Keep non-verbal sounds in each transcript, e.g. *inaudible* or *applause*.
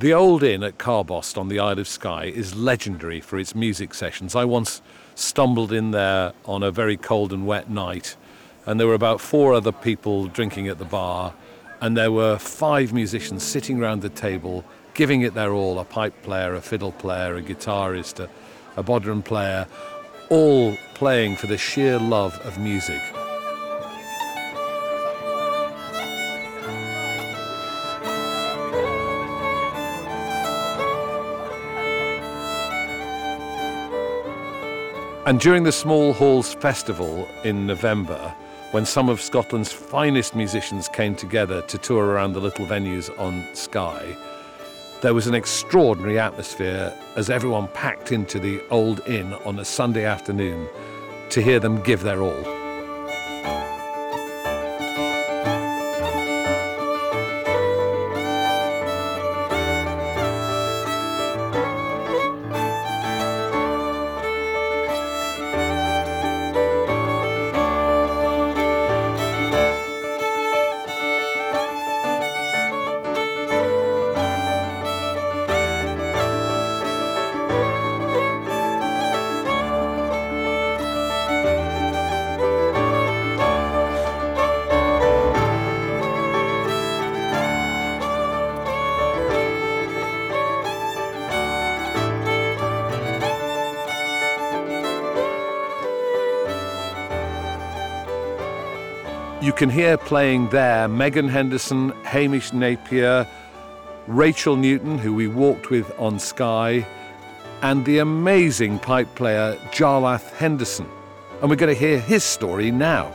The Old Inn at Carbost on the Isle of Skye is legendary for its music sessions. I once stumbled in there on a very cold and wet night, and there were about four other people drinking at the bar, and there were five musicians sitting round the table giving it their all a pipe player, a fiddle player, a guitarist, a, a bodhran player, all playing for the sheer love of music. And during the Small Halls Festival in November, when some of Scotland's finest musicians came together to tour around the little venues on Skye, there was an extraordinary atmosphere as everyone packed into the Old Inn on a Sunday afternoon to hear them give their all. Can hear playing there Megan Henderson, Hamish Napier, Rachel Newton, who we walked with on Skye, and the amazing pipe player Jarlath Henderson. And we're going to hear his story now.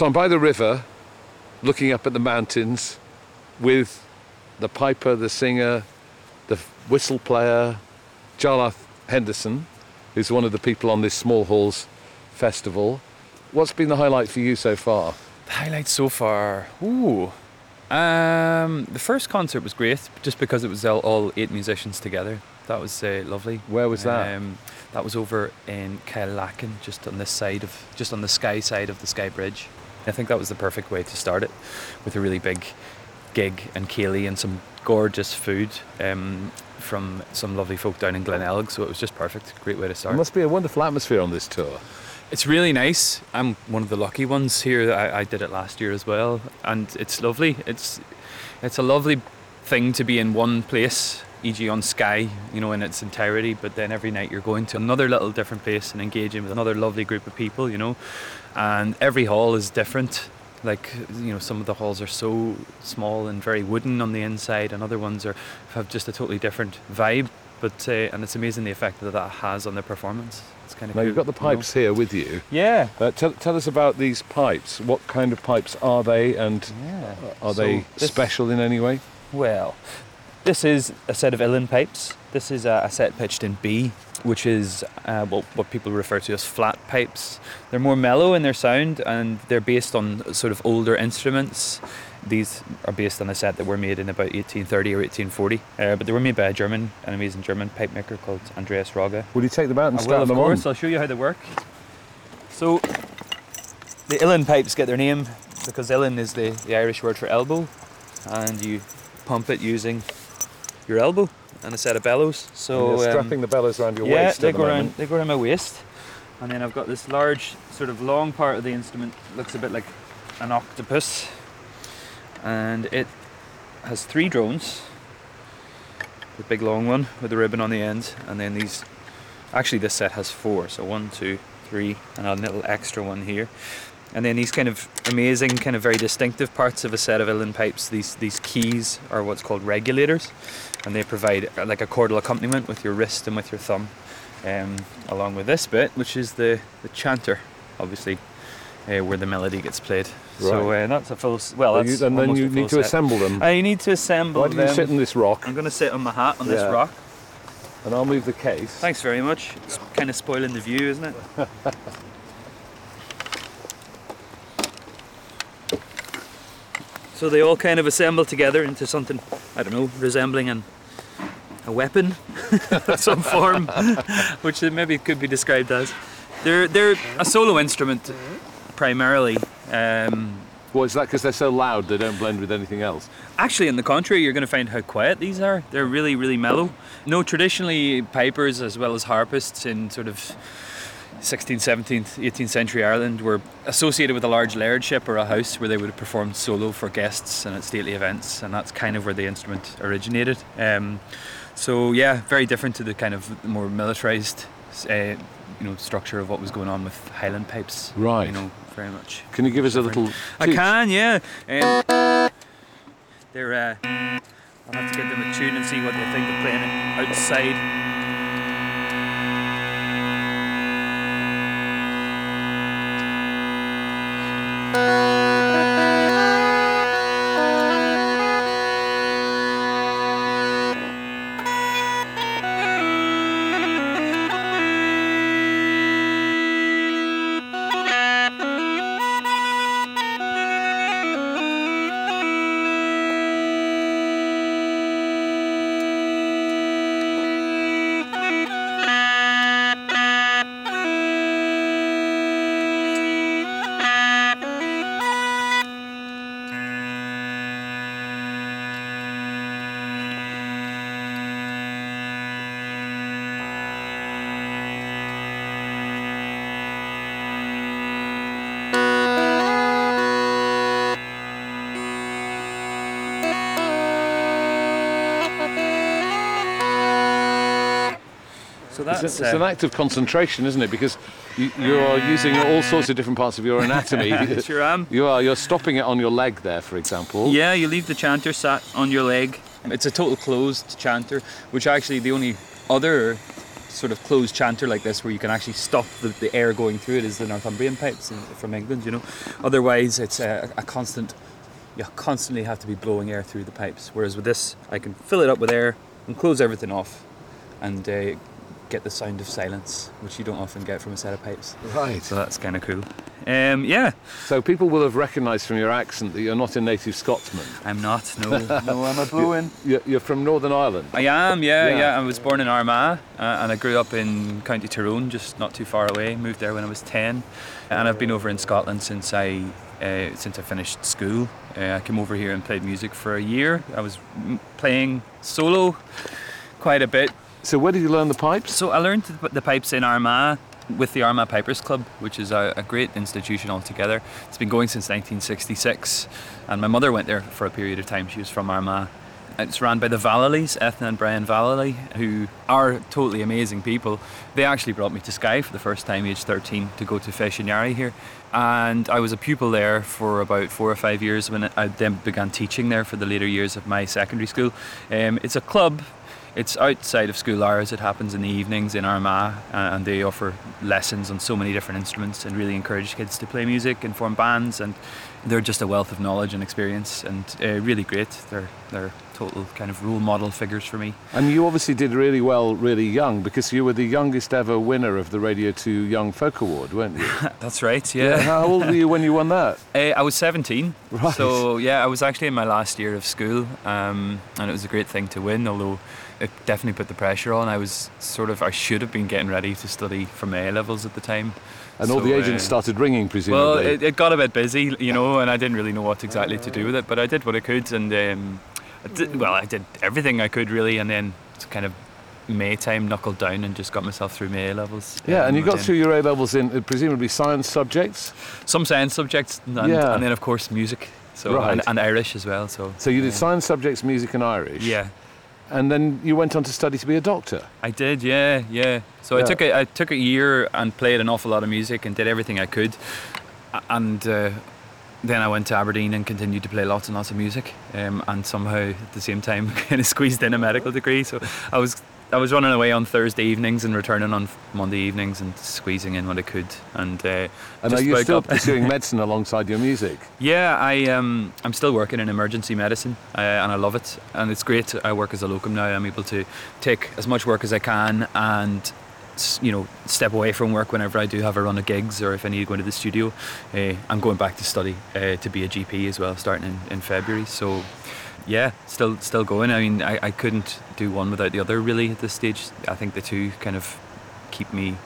So I'm by the river, looking up at the mountains with the piper, the singer, the whistle player, Jarlath Henderson, who's one of the people on this Small Halls festival. What's been the highlight for you so far? The highlight so far, ooh. Um, the first concert was great, just because it was all, all eight musicians together. That was uh, lovely. Where was that? Um, that was over in Kyleakin, just on this side of, just on the Skye side of the Skye Bridge. I think that was the perfect way to start it, with a really big gig and ceilidh and some gorgeous food um, from some lovely folk down in Glenelg. So it was just perfect. Great way to start. It start. must be a wonderful atmosphere on this tour. It's really nice. I'm one of the lucky ones here. I, I did it last year as well, and it's lovely. It's it's a lovely thing to be in one place, e.g. on Skye, you know, in its entirety. But then every night you're going to another little different place and engaging with another lovely group of people, you know. And every hall is different. Like you know, some of the halls are so small and very wooden on the inside, and other ones are have just a totally different vibe. But uh, and it's amazing the effect that that has on the performance. It's kind of Now cool, you've got the you know. pipes here with you. Yeah. Uh, tell, tell us about these pipes. What kind of pipes are they, and Yeah. are So they special in any way? Well, this is a set of uilleann pipes. This is a, a set pitched in B, which is uh, what, what people refer to as flat pipes. They're more mellow in their sound and they're based on sort of older instruments. These are based on a set that were made in about 1830 or 1840, uh, but they were made by a German, an amazing German pipe maker called Andreas Rogge. Will you take them out and I start will, of them course. on? I'll show you how they work. So, the uilleann pipes get their name because uilleann is the, the Irish word for elbow, and you pump it using your elbow, and a set of bellows. So And um, strapping the bellows around your yeah, waist they at the go around. They go around my waist, and then I've got this large, sort of long part of the instrument. Looks a bit like an octopus, and it has three drones. The big long one with the ribbon on the end, and then these. Actually, this set has four. So one, two, three, and a little extra one here. And then these kind of amazing, kind of very distinctive parts of a set of uilleann pipes. These these keys are what's called regulators, and they provide uh, like a chordal accompaniment with your wrist and with your thumb, um, along with this bit, which is the the chanter, obviously, uh, where the melody gets played. Right. So uh, that's a full. Well, you- and then you need to assemble them. I need to assemble Why do you them. sit in this rock? I'm going to sit on my hat on this rock. And I'll move the case. Thanks very much. It's kind of spoiling the view, isn't it? *laughs* so they all kind of assemble together into something, I don't know, resembling an, a weapon *laughs* of some form, *laughs* which it maybe could be described as. They're, they're a solo instrument primarily. Um, Well, is that because they're so loud they don't blend with anything else? Actually, in the contrary, you're going to find how quiet these are. They're really, really mellow. No, traditionally, pipers as well as harpists in sort of 16th, 17th, 18th century Ireland were associated with a large lairdship or a house where they would have performed solo for guests and at stately events, and that's kind of where the instrument originated. Um, so yeah, very different to the kind of more militarized, uh, you know, structure of what was going on with Highland pipes. Right. You know, very much. Can you give us a little? I can, yeah. Um, they're. Uh, I'll have to get them a tune and see what they think of playing it outside. So It's, a- it's an act of concentration, isn't it? Because you, you are using all sorts of different parts of your *laughs* anatomy. sure am. You are. You're stopping it on your leg there, for example. Yeah, you leave the chanter sat on your leg. It's a total closed chanter, which actually the only other sort of closed chanter like this where you can actually stop the, the air going through it is the Northumbrian pipes in, from England, you know. Otherwise, it's a, a constant, you constantly have to be blowing air through the pipes. Whereas with this, I can fill it up with air and close everything off and uh, get the sound of silence, which you don't often get from a set of pipes. Right. So that's kind of cool. Um, yeah, So people will have recognised from your accent that you're not a native Scotsman. I'm not. No, *laughs* no, I'm a blow-in. You're, you're from Northern Ireland. I am, yeah, Yeah. yeah. I was born in Armagh uh, and I grew up in County Tyrone, just not too far away. Moved there when I was 10. And I've been over in Scotland since I uh, since I finished school. Uh, I came over here and played music for a year. I was m- playing solo quite a bit. So where did you learn the pipes? So I learned the, pipes in Armagh with the Armagh Pipers Club, which is a, a great institution altogether. It's been going since 1966, and my mother went there for a period of time. She was from Armagh. It's run by the Vallelys, Ethna and Brian Vallely, who are totally amazing people. They actually brought me to Skye for the first time, aged 13, to go to Feshinari here. And I was a pupil there for about four or five years when I then began teaching there for the later years of my secondary school. Um, it's a club it's outside of school hours. It happens in the evenings in Armagh, uh, and they offer lessons on so many different instruments and really encourage kids to play music and form bands. And they're just a wealth of knowledge and experience, and uh, really great. They're they're total kind of role model figures for me. And you obviously did really well, really young, because you were the youngest ever winner of the Radio 2 Young Folk Award, weren't you? *laughs* That's right. Yeah. How old were you when you won that? *laughs* Uh, I was 17. Right. So yeah, I was actually in my last year of school, um, and it was a great thing to win. Although it definitely put the pressure on. I was sort of I should have been getting ready to study for my A levels at the time. And all the agents uh, started ringing, presumably. Well, it, it got a bit busy, you know, and I didn't really know what exactly to do with it. But I did what I could, and um, I did, well, I did everything I could really, and then kind of May time knuckled down and just got myself through my A levels. Yeah, and you Um, got through your A levels in uh, presumably science subjects. some science subjects, and, Yeah. and then of course music. So Right. and, and Irish as well. So So you did yeah. science subjects, music, and Irish. Yeah, And then you went on to study to be a doctor. I did. Yeah, yeah. So Yeah. I took a I took a year and played an awful lot of music and did everything I could, and uh, then I went to Aberdeen and continued to play lots and lots of music, um, and somehow at the same time *laughs* kind of squeezed in a medical degree. So I was I was running away on Thursday evenings and returning on Monday evenings and squeezing in what I could. And uh, And are you still got- *laughs* pursuing medicine alongside your music? Yeah, I um, I'm still working in emergency medicine, uh, and I love it, and it's great. I work as a locum now. I'm able to take as much work as I can, and you know, step away from work whenever I do have a run of gigs, or if I need to go into the studio. Uh, I'm going back to study uh, to be a GP as well, starting in, in February. So. Yeah, still still going. I mean, I, I couldn't do one without the other really at this stage. I think the two kind of keep me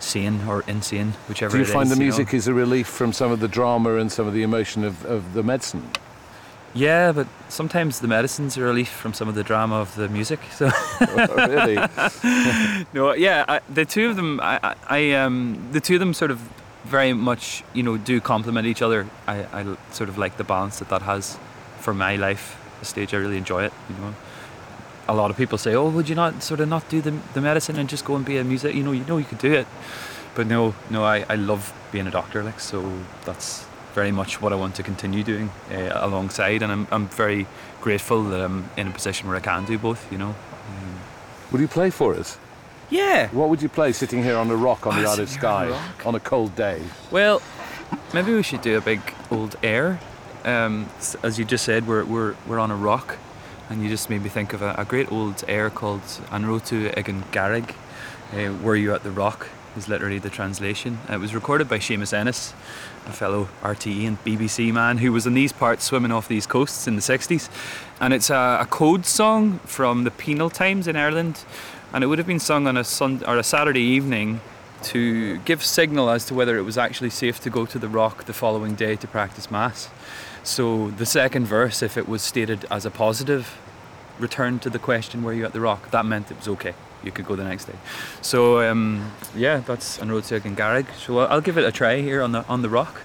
sane or insane, whichever Do you find is, the know. music is a relief from some of the drama and some of the emotion of, of the medicine? Yeah, but sometimes the medicines are relief from some of the drama of the music. So *laughs* really? *laughs* no, yeah, I, the two of them, I, I, I, um, the two of them sort of very much, you know, do complement each other. I, I sort of like the balance that that has for my life. The stage, I really enjoy it. You know, a lot of people say, "Oh, would you not sort of not do the the medicine and just go and be a music? You know, you know, you could do it." But no, no, I, I love being a doctor, like so. That's very much what I want to continue doing uh, alongside, and I'm, I'm very grateful that I'm in a position where I can do both. You know. Um, Would you play for us? yeah. What would you play sitting here on a rock on the Oh, Isle of on Skye a on a cold day? Well, maybe we should do a big old air. Um, as you just said, we're, we're, we're on a rock, and you just made me think of a, a great old air called An Raibh Tú ag an gCarraig. Uh, Were You at the Rock is literally the translation. Uh, It was recorded by Seamus Ennis, a fellow RTE and BBC man who was in these parts swimming off these coasts in the 60s. And it's a, a code song from the penal times in Ireland, and it would have been sung on a sun or a Saturday evening to give signal as to whether it was actually safe to go to the rock the following day to practice mass. So the second verse, if it was stated as a positive return to the question, were you at the rock? That meant it was okay. You could go the next day. So um, yeah, that's on Road and Garrig. So I'll, I'll give it a try here on the on the rock.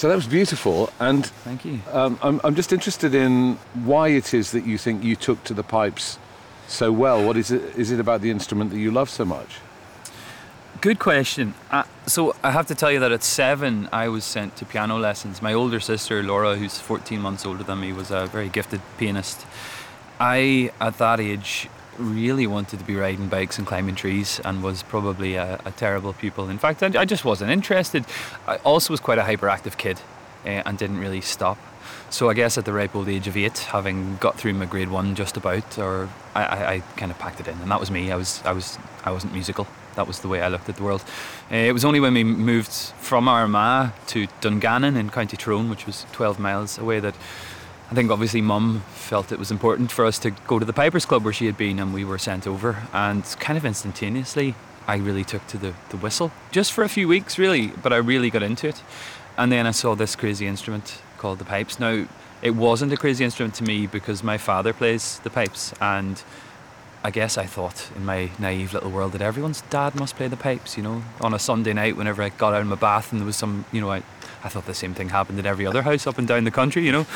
So that was beautiful, and Thank you. um, I'm, I'm just interested in why it is that you think you took to the pipes so well. What is it? Is it about the instrument that you love so much? Good question. Uh, so I have to tell you that at seven, I was sent to piano lessons. My older sister, Laura, who's 14 months older than me, was a very gifted pianist. I, at that age, really wanted to be riding bikes and climbing trees and was probably a, a terrible pupil. In fact, I, just wasn't interested. I also was quite a hyperactive kid uh, and didn't really stop. So I guess at the ripe old age of eight, having got through my grade one just about, or I, I, I kind of packed it in, and that was me. I was, I was, I wasn't musical. That was the way I looked at the world. Uh, it was only when we moved from Armagh to Dungannon in County Tyrone, which was 12 miles away, that I think obviously Mum felt it was important for us to go to the Pipers Club where she had been, and we were sent over. And kind of instantaneously, I really took to the, the whistle, just for a few weeks, really, but I really got into it. And then I saw this crazy instrument called the pipes. Now, it wasn't a crazy instrument to me because my father plays the pipes, and I guess I thought in my naive little world that everyone's dad must play the pipes, you know, on a Sunday night whenever I got out of my bath and there was some, you know, I, I thought the same thing happened in every other house up and down the country, you know.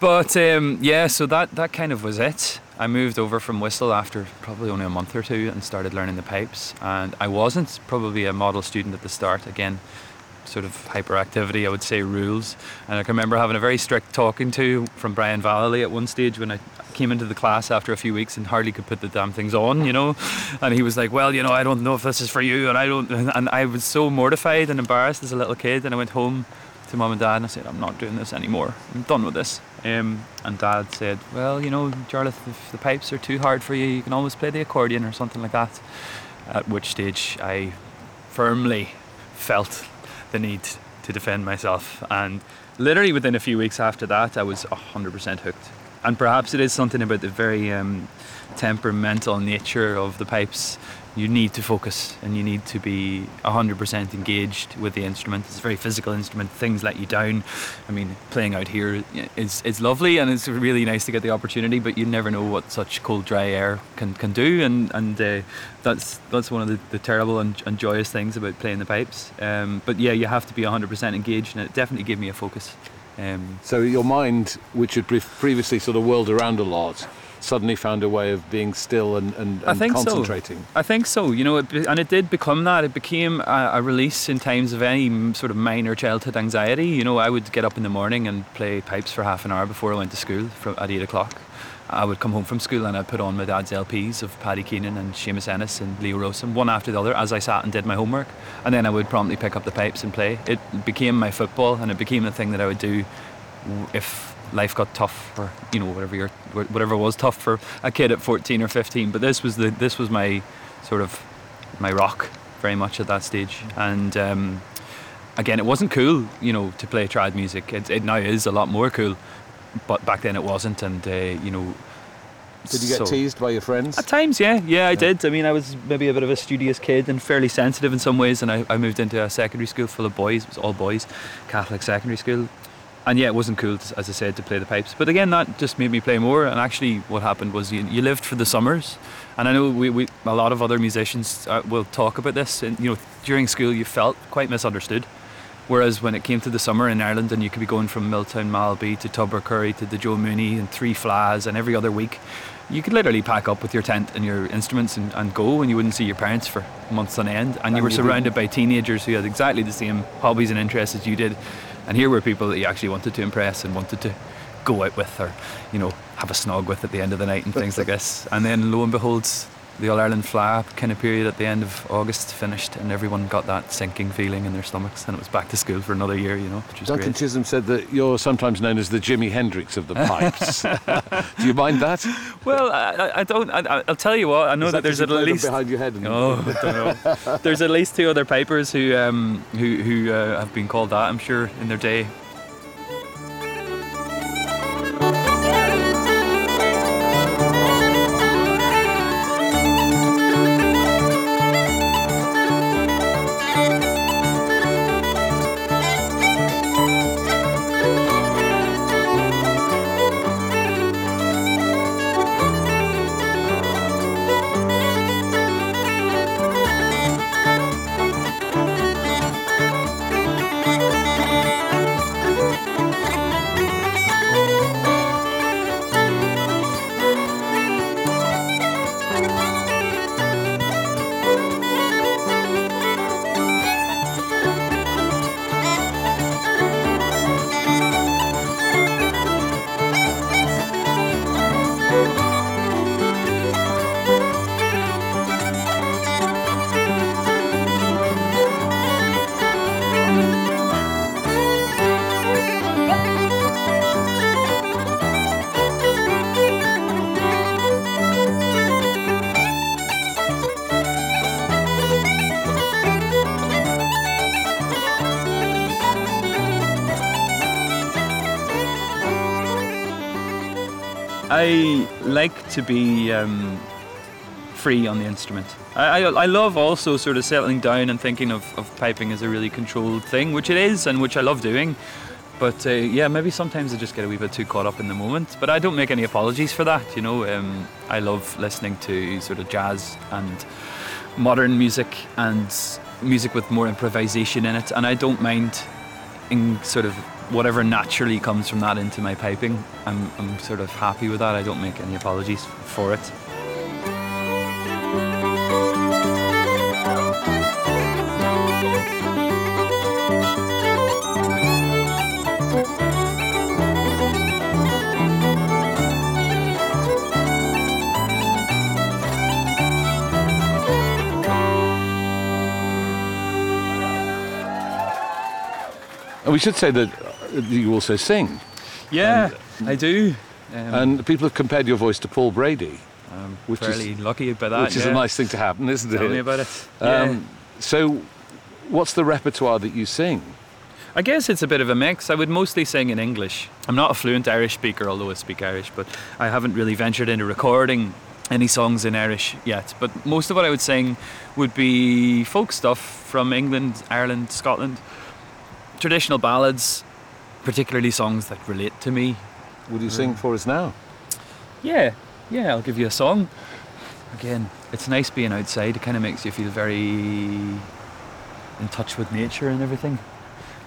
But um, yeah, so that, that kind of was it. I moved over from Whistle after probably only a month or two and started learning the pipes. And I wasn't probably a model student at the start. Again, sort of hyperactivity, I would say, rules. And I can remember having a very strict talking to from Brian Vallely at one stage when I came into the class after a few weeks and hardly could put the damn things on, you know. And he was like, "Well, you know, I don't know if this is for you," and I don't. And I was so mortified and embarrassed as a little kid. And I went home to mum and dad and I said, "I'm not doing this anymore. I'm done with this." Um, and dad said, "Well, you know, Jarlath, if the pipes are too hard for you, you can always play the accordion or something like that." At which stage I firmly felt the need to defend myself. And literally within a few weeks after that, I was 100% hooked. And perhaps it is something about the very um, temperamental nature of the pipes. You need to focus and you need to be 100% engaged with the instrument. It's a very physical instrument. Things let you down. I mean, playing out here is, is lovely and it's really nice to get the opportunity, but you never know what such cold, dry air can, can do. And, and uh, that's that's one of the, the terrible and, and joyous things about playing the pipes. Um, but yeah, you have to be 100% engaged, and it definitely gave me a focus. Um, So your mind, which had previously sort of whirled around a lot, suddenly found a way of being still and, and, I and think so. concentrating. I think so. You know, it, and it did become that. It became a, a release in times of any sort of minor childhood anxiety. You know, I would get up in the morning and play pipes for half an hour before I went to school from, at eight o'clock. I would come home from school and I'd put on my dad's LPs of Paddy Keenan and Seamus Ennis and Leo Rowsome, one after the other, as I sat and did my homework. And then I would promptly pick up the pipes and play. It became my football, and it became the thing that I would do if life got tough, or you know, whatever your whatever was tough for a kid at 14 or 15. But this was the this was my sort of my rock very much at that stage, and. Um, Again, it wasn't cool, you know, to play trad music. It, it now is a lot more cool, but back then it wasn't. And uh, you know, Did you get so- teased by your friends? at times, yeah, yeah, I did. I mean, I was maybe a bit of a studious kid and fairly sensitive in some ways. And I, I moved into a secondary school full of boys. It was all boys, Catholic secondary school. And yeah, it wasn't cool, to, as I said, to play the pipes. But again, that just made me play more. And actually, what happened was you, you lived for the summers. And I know we, we a lot of other musicians uh, will talk about this. And you know, during school, you felt quite misunderstood. Whereas when it came to the summer in Ireland and you could be going from Miltown Malbay to Tubbercurry to the Joe Mooney and three fleadhs and every other week, you could literally pack up with your tent and your instruments and, and go and you wouldn't see your parents for months on end. And, And you were you surrounded by teenagers who had exactly the same hobbies and interests as you did. And here were people that you actually wanted to impress and wanted to go out with or, you know, have a snog with at the end of the night and things like this. And then lo and behold, the All Ireland Fleadh kind of period at the end of August finished, and everyone got that sinking feeling in their stomachs, and it was back to school for another year, you know, Duncan great. Chisholm said that you're sometimes known as the Jimi Hendrix of the pipes. *laughs* Do you mind that? Well, I, I- don't. I, I'll tell you what. I know Is that, there's at you played them least. behind your head. Oh, I don't know. There's at least two other pipers who um, who who uh, have been called that. I'm sure in their day. I like to be um, free on the instrument. I, I, I love also sort of settling down and thinking of, of piping as a really controlled thing, which it is and which I love doing. But uh, yeah, maybe sometimes I just get a wee bit too caught up in the moment. But I don't make any apologies for that. You know, um, I love listening to sort of jazz and modern music and music with more improvisation in it, and I don't mind in sort of whatever naturally comes from that into my piping. I'm, I'm sort of happy with that. I don't make any apologies for it. We should say that you also sing. Yeah, I do. Um, And people have compared your voice to Paul Brady, I'm which is- fairly lucky about that. which is a nice thing to happen, isn't Tell it? me about it. Yeah. Um, so, what's the repertoire that you sing? I guess it's a bit of a mix. I would mostly sing in English. I'm not a fluent Irish speaker, although I speak Irish, but I haven't really ventured into recording any songs in Irish yet. But most of what I would sing would be folk stuff from England, Ireland, Scotland, traditional ballads, particularly songs that relate to me. Would you sing for us now? Yeah, yeah, I'll give you a song. Again, it's nice being outside. It kind of makes you feel very in touch with nature and everything.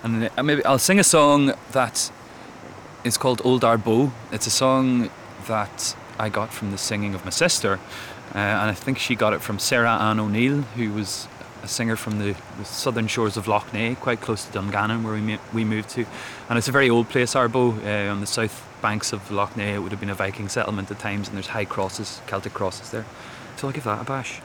And uh, maybe I'll sing a song that is called Old Arbo. It's a song that I got from the singing of my sister, uh, and I think she got it from Sarah Ann O'Neill, who was a singer from the, the southern shores of Lough Neagh, quite close to Dungannon, where we, we moved to. And it's a very old place, Arbo, uh, on the south banks of Lough Neagh. It would have been a Viking settlement at times, and there's high crosses, Celtic crosses there. So I'll give that a bash.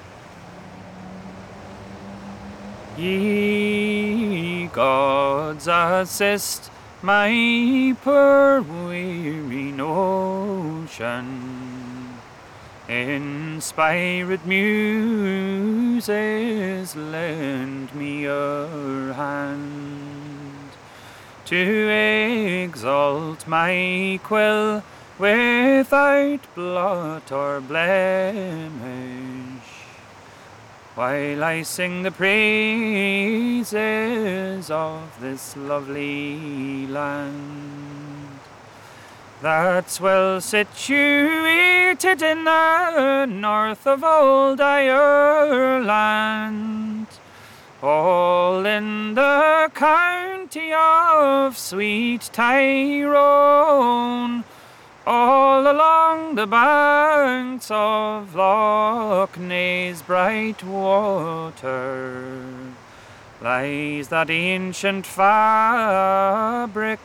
Ye gods assist my poor weary notion. Inspired muses, lend me your hand to exalt my quill without blot or blemish. While I sing the praises of this lovely land that's well situated in the north of old Ireland, all in the county of sweet Tyrone. All along the banks of Lough Neagh's bright water lies that ancient fabric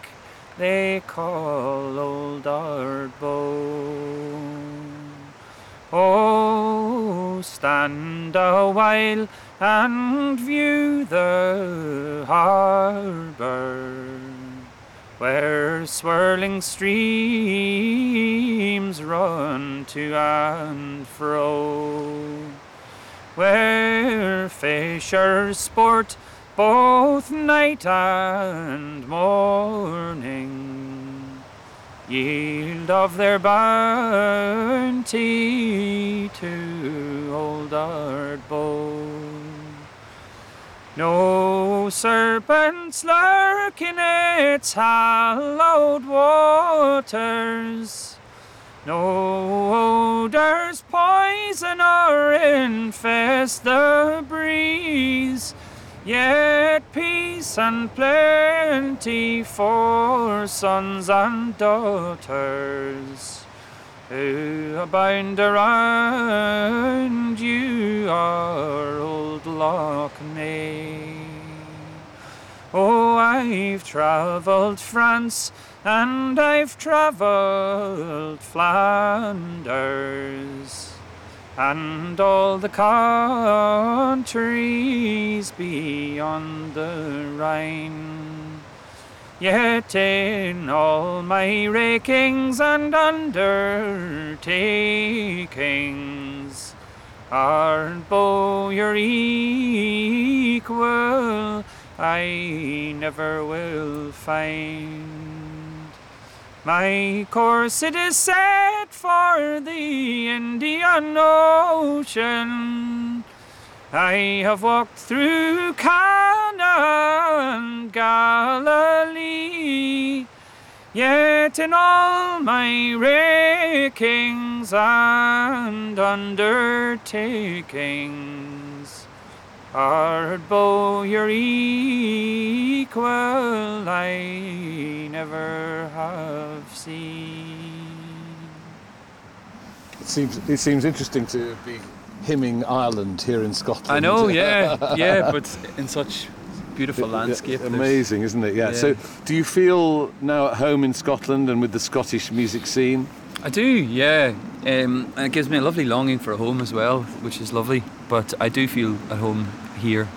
they call Old Ardboe. Oh, stand a while and view the harbour where swirling streams run to and fro, where fishers sport both night and morning, yield of their bounty to old Ardboe. No serpents lurk in its hallowed waters. No odors poison or infest the breeze. Yet peace and plenty for sons and daughters who abound around you are old Loch. Oh, I've travelled France and I've travelled Flanders and all the countries beyond the Rhine. Yet in all my rakings and undertakings, Ardboe your equal, I never will find. My course it is set for the Indian Ocean. I have walked through Cana and Galilee. Yet in all my rakings and undertakings, Ardboe your equal I never have seen. It seems it seems interesting to be hymning Ireland here in Scotland. I know, yeah, *laughs* yeah, but in such beautiful landscape. Amazing, isn't it? Yeah. Yeah. So, do you feel now at home in Scotland and with the Scottish music scene? I do, yeah. Um, it gives me a lovely longing for a home as well, which is lovely. But I do feel at home here.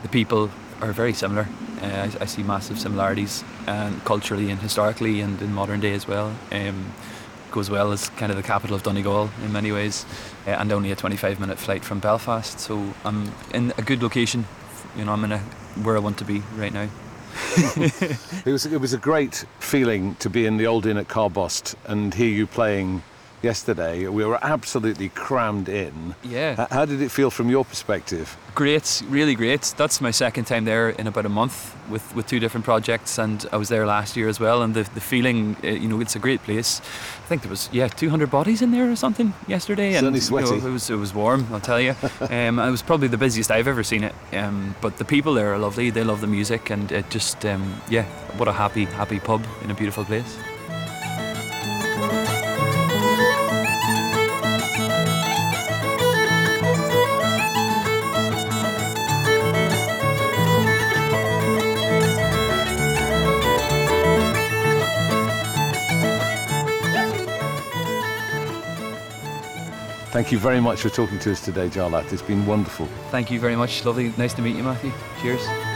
The people are very similar. Uh, I, I see massive similarities, and culturally and historically, and in modern day as well. Um, goes well as kind of the capital of Donegal in many ways, uh, and only a 25-minute flight from Belfast. So I'm in a good location. You know, I'm in a where I want to be right now. *laughs* It was it was a great feeling to be in the old inn at Carbost and hear you playing yesterday. We were absolutely crammed in. Yeah. How did it feel from your perspective? Great, really great. That's my second time there in about a month with, with two different projects, and I was there last year as well. And the, the feeling, uh, you know, it's a great place. I think there was yeah 200 bodies in there or something yesterday, and Certainly you know, it was it was warm. I'll tell you. *laughs* um, it was probably the busiest I've ever seen it. Um, but the people there are lovely. They love the music, and it just um, yeah, what a happy happy pub in a beautiful place. Thank you very much for talking to us today, Jarlath. It's been wonderful. Thank you very much. Lovely, nice to meet you, Matthew. Cheers.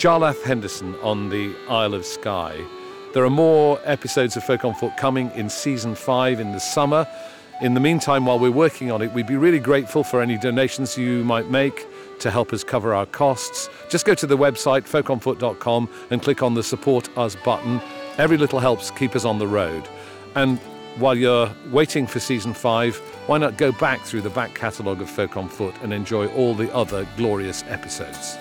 Jarlath Henderson on the Isle of Skye. There are more episodes of Folk on Foot coming in season five in the summer. In the meantime, while we're working on it, we'd be really grateful for any donations you might make to help us cover our costs. Just go to the website folkonfoot.com and click on the Support Us button. Every little helps keep us on the road. And while you're waiting for season five, why not go back through the back catalogue of Folk on Foot and enjoy all the other glorious episodes?